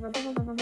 no, no, no.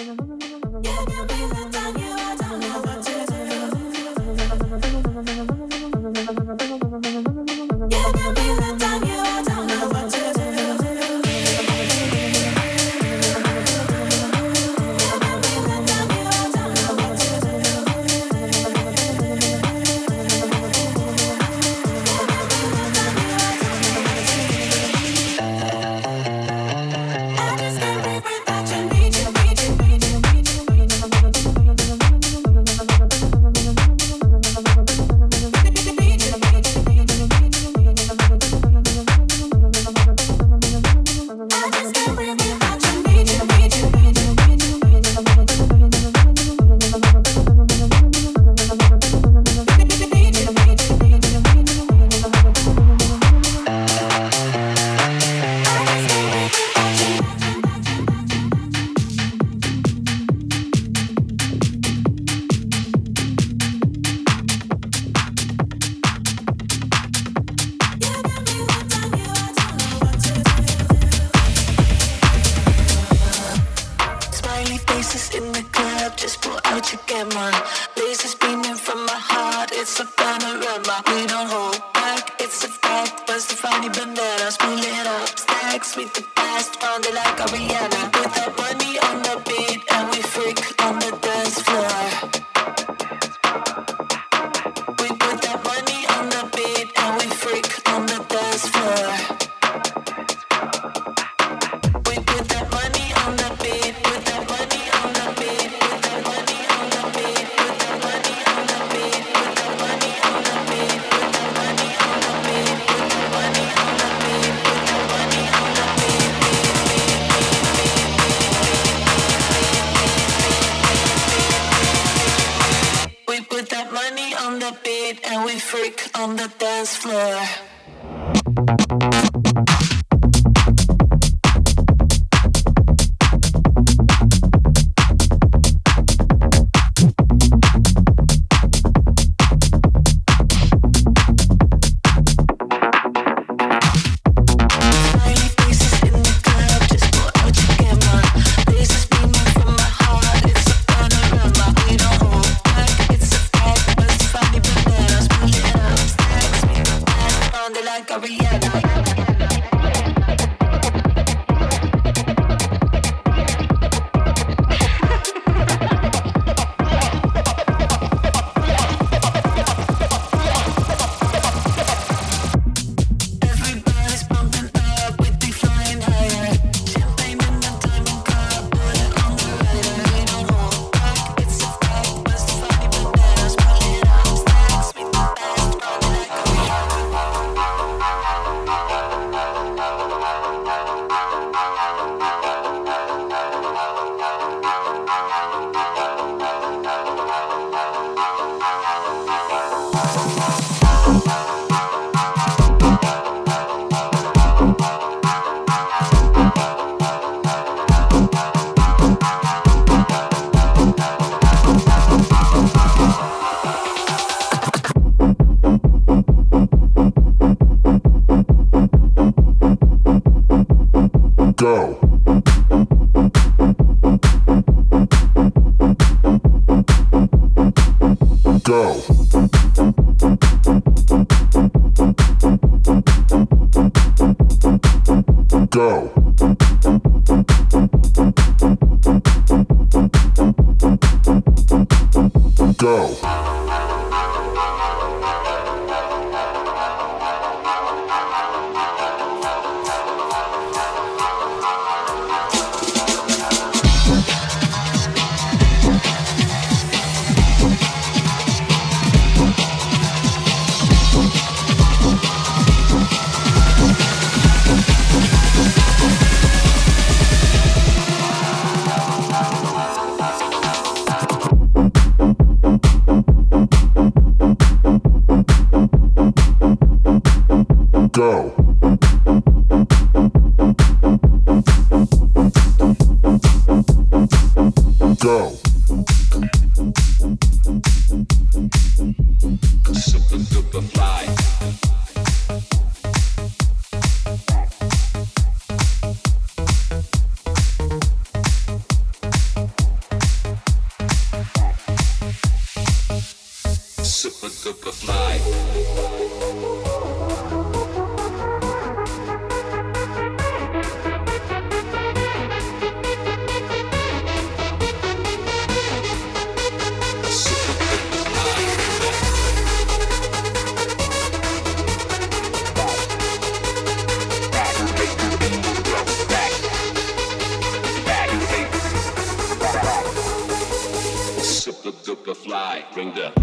bring death.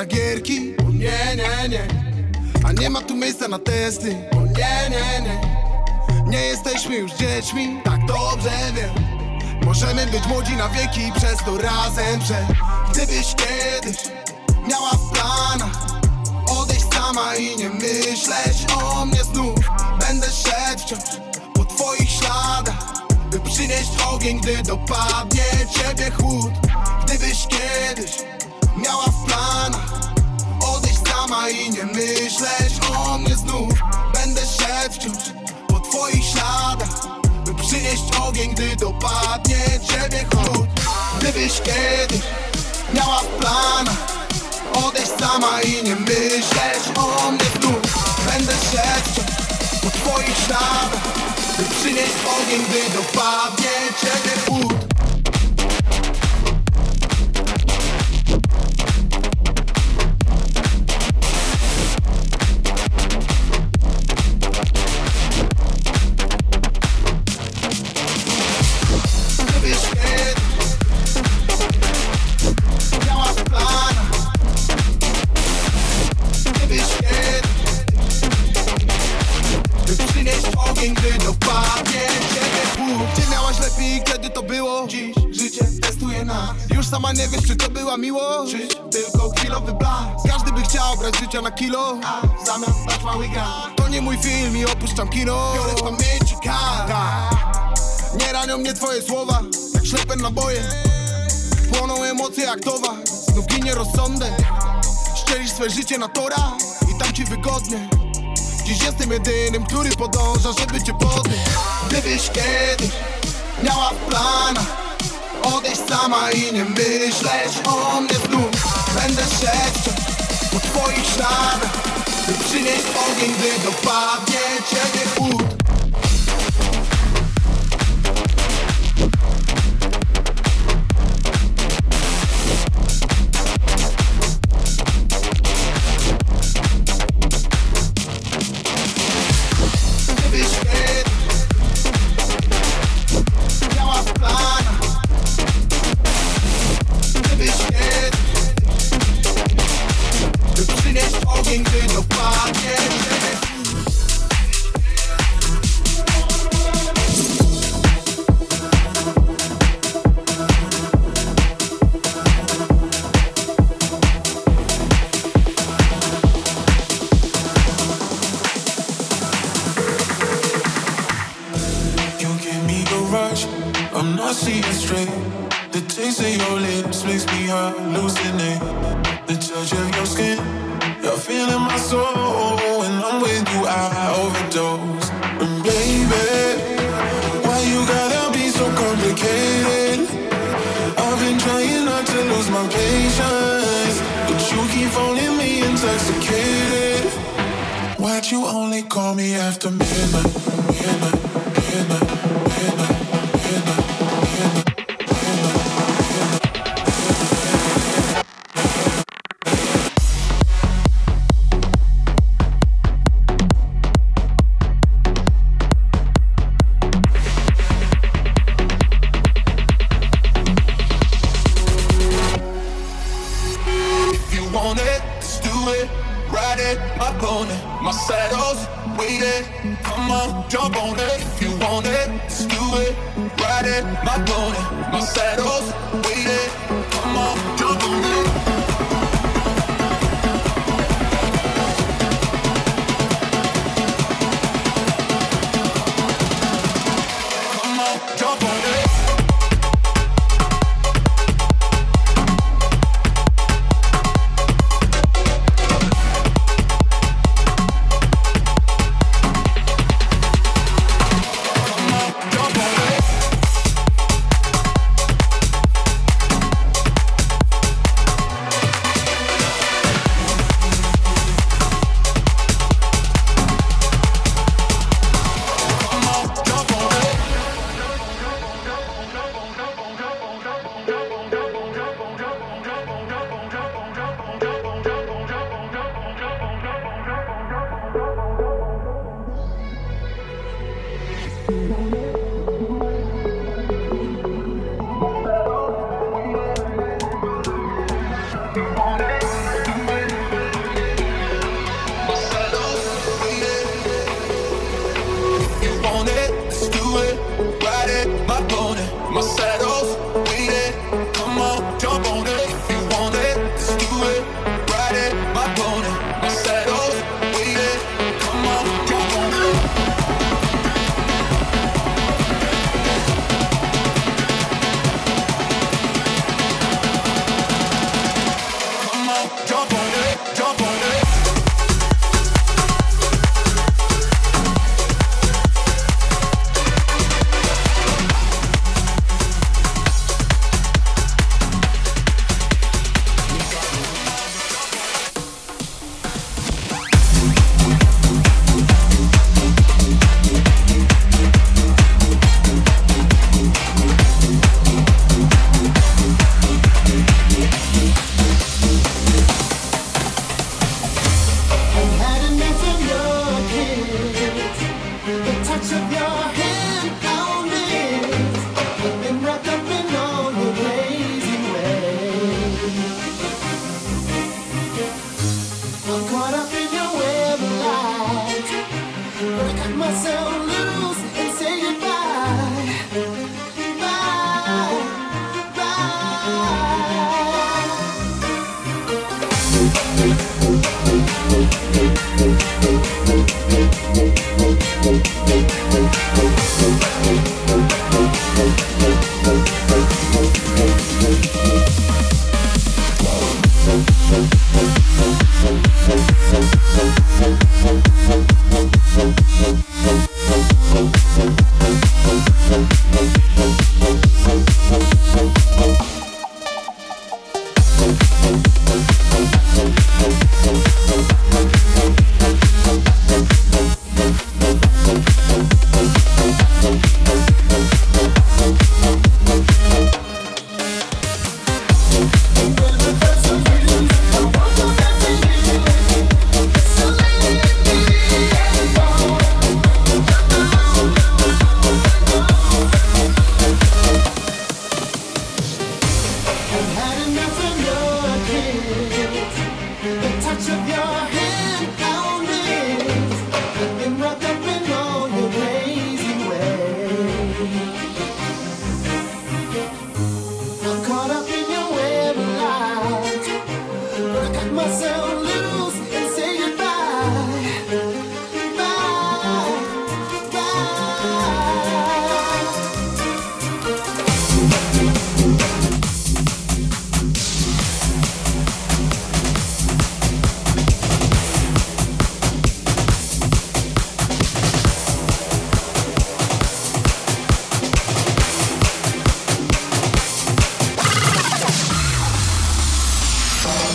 Na gierki, o nie, nie, nie. A nie ma tu miejsca na testy, o nie, nie, nie. Nie jesteśmy już dziećmi, tak dobrze wiem. Możemy być młodzi na wieki przez to razem prze Gdybyś kiedyś miała w planach Odejść sama i nie myśleć o mnie znów? Będę szedł wciąż po twoich śladach By przynieść ogień, gdy dopadnie ciebie chłód. Gdybyś kiedyś miała w planach. Odejść sama i nie myśleć o mnie znów. Będę szedł wciąż po twoich śladach By przynieść ogień, gdy dopadnie ciebie chłód Gdybyś kiedyś miała w planach Odejść sama i nie myśleć o mnie znów. Będę szedł wciąż po twoich śladach By przynieść ogień, gdy dopadnie ciebie chłód kilo? W zamian dać mały To nie mój film i opuszczam kino. Biorę w pamięci kara. Nie ranią mnie twoje słowa Jak ślepe naboje. Płoną emocje jak towar Znów ginie rozsądek. Szczelisz swe życie na tora I tam ci wygodnie. Dziś jestem jedynym, który podąża, żeby cię podnieść. Gdybyś kiedyś miała w planach Odejść sama i nie myśleć o mnie znów. Będę po twoich śladach By przynieść ogień, gdy dopadnie ciebie chłód I'm not seeing straight. The taste of your lips makes me hallucinate. The touch of your skin, you're feeling my soul. When I'm with you, I overdose. And baby, why you gotta be so complicated? I've been trying not to lose my patience, but you keep phoning me intoxicated. Why'd you only call me after midnight? Midnight, midnight, midnight, Ride it, my pony, my saddle's waiting. Come on, jump on it. If you want it, let's do it. Ride it, my pony, my saddle's waiting. Come on,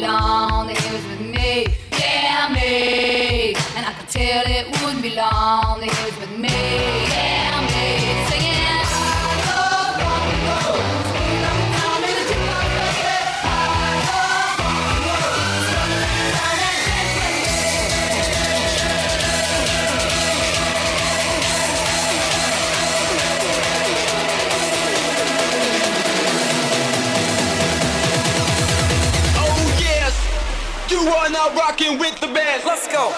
turned on. It was with me, yeah, me. And I could tell it wouldn't be long. It Let's go.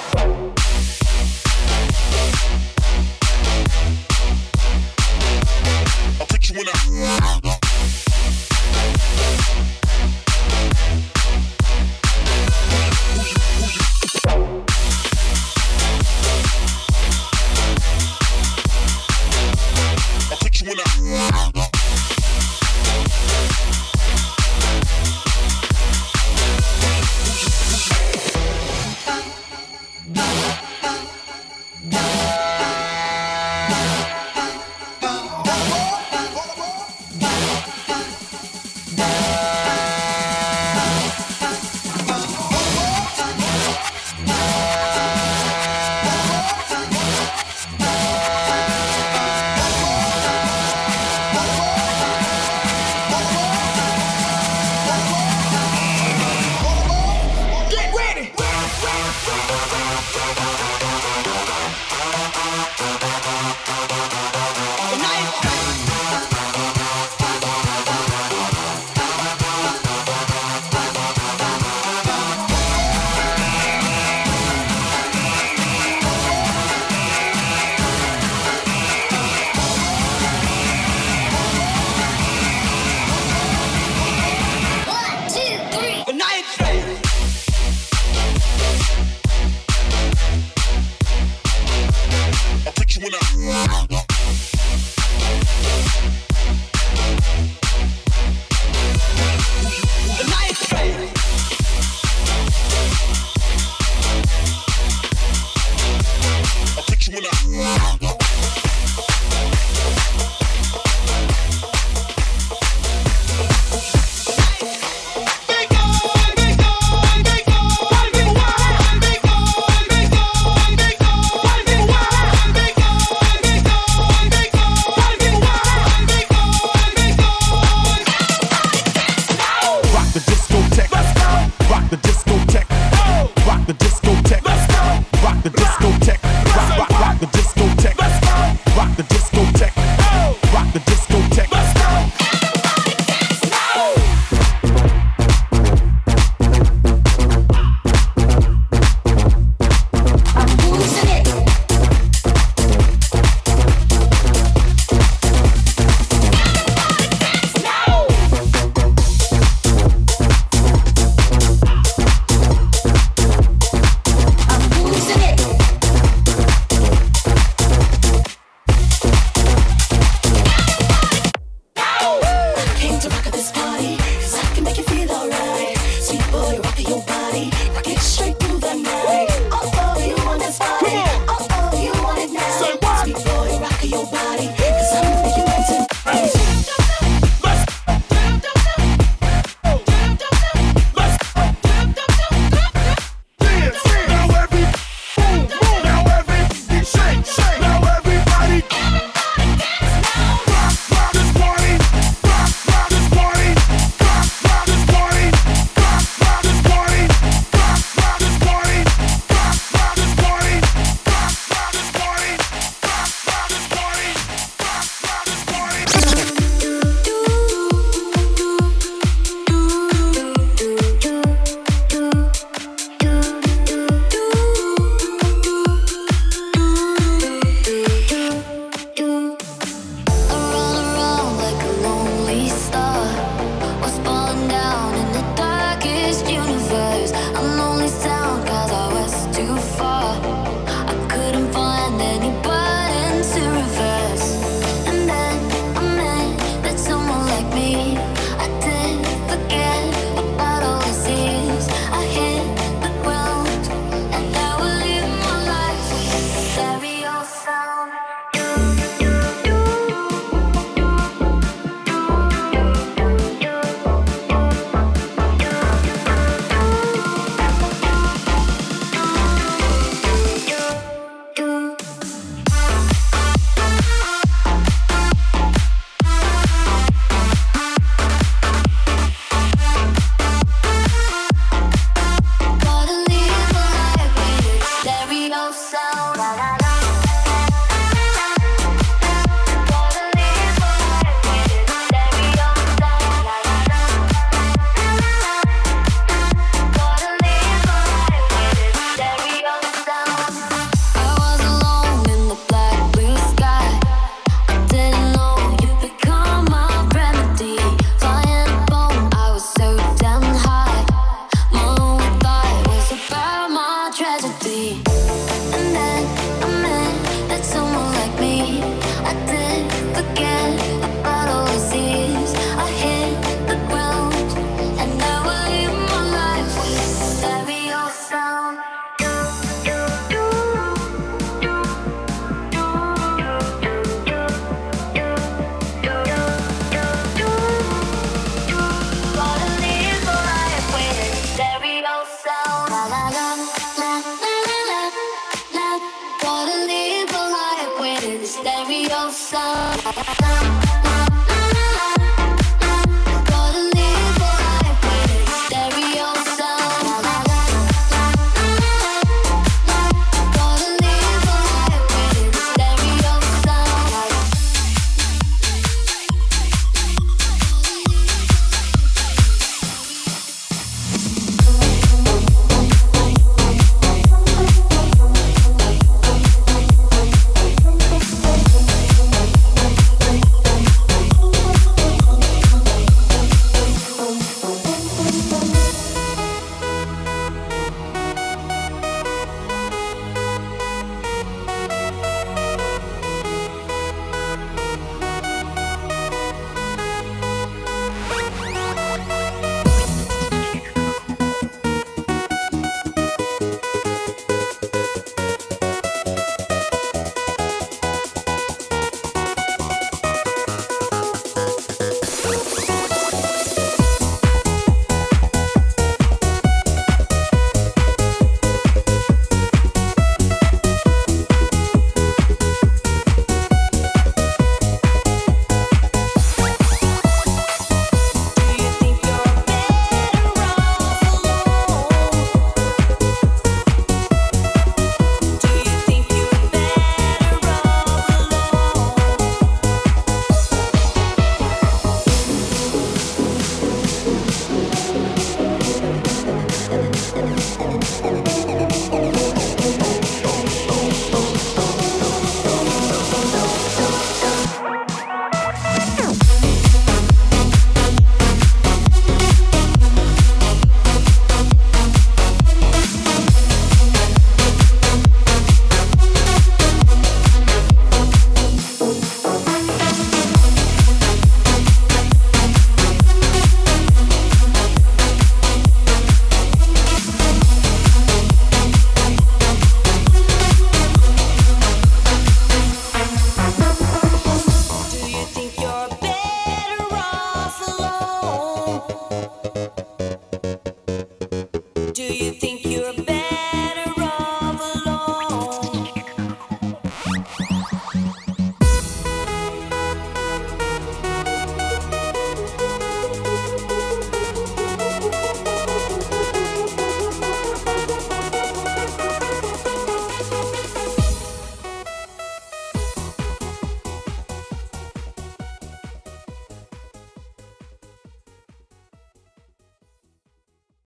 I'll put you in a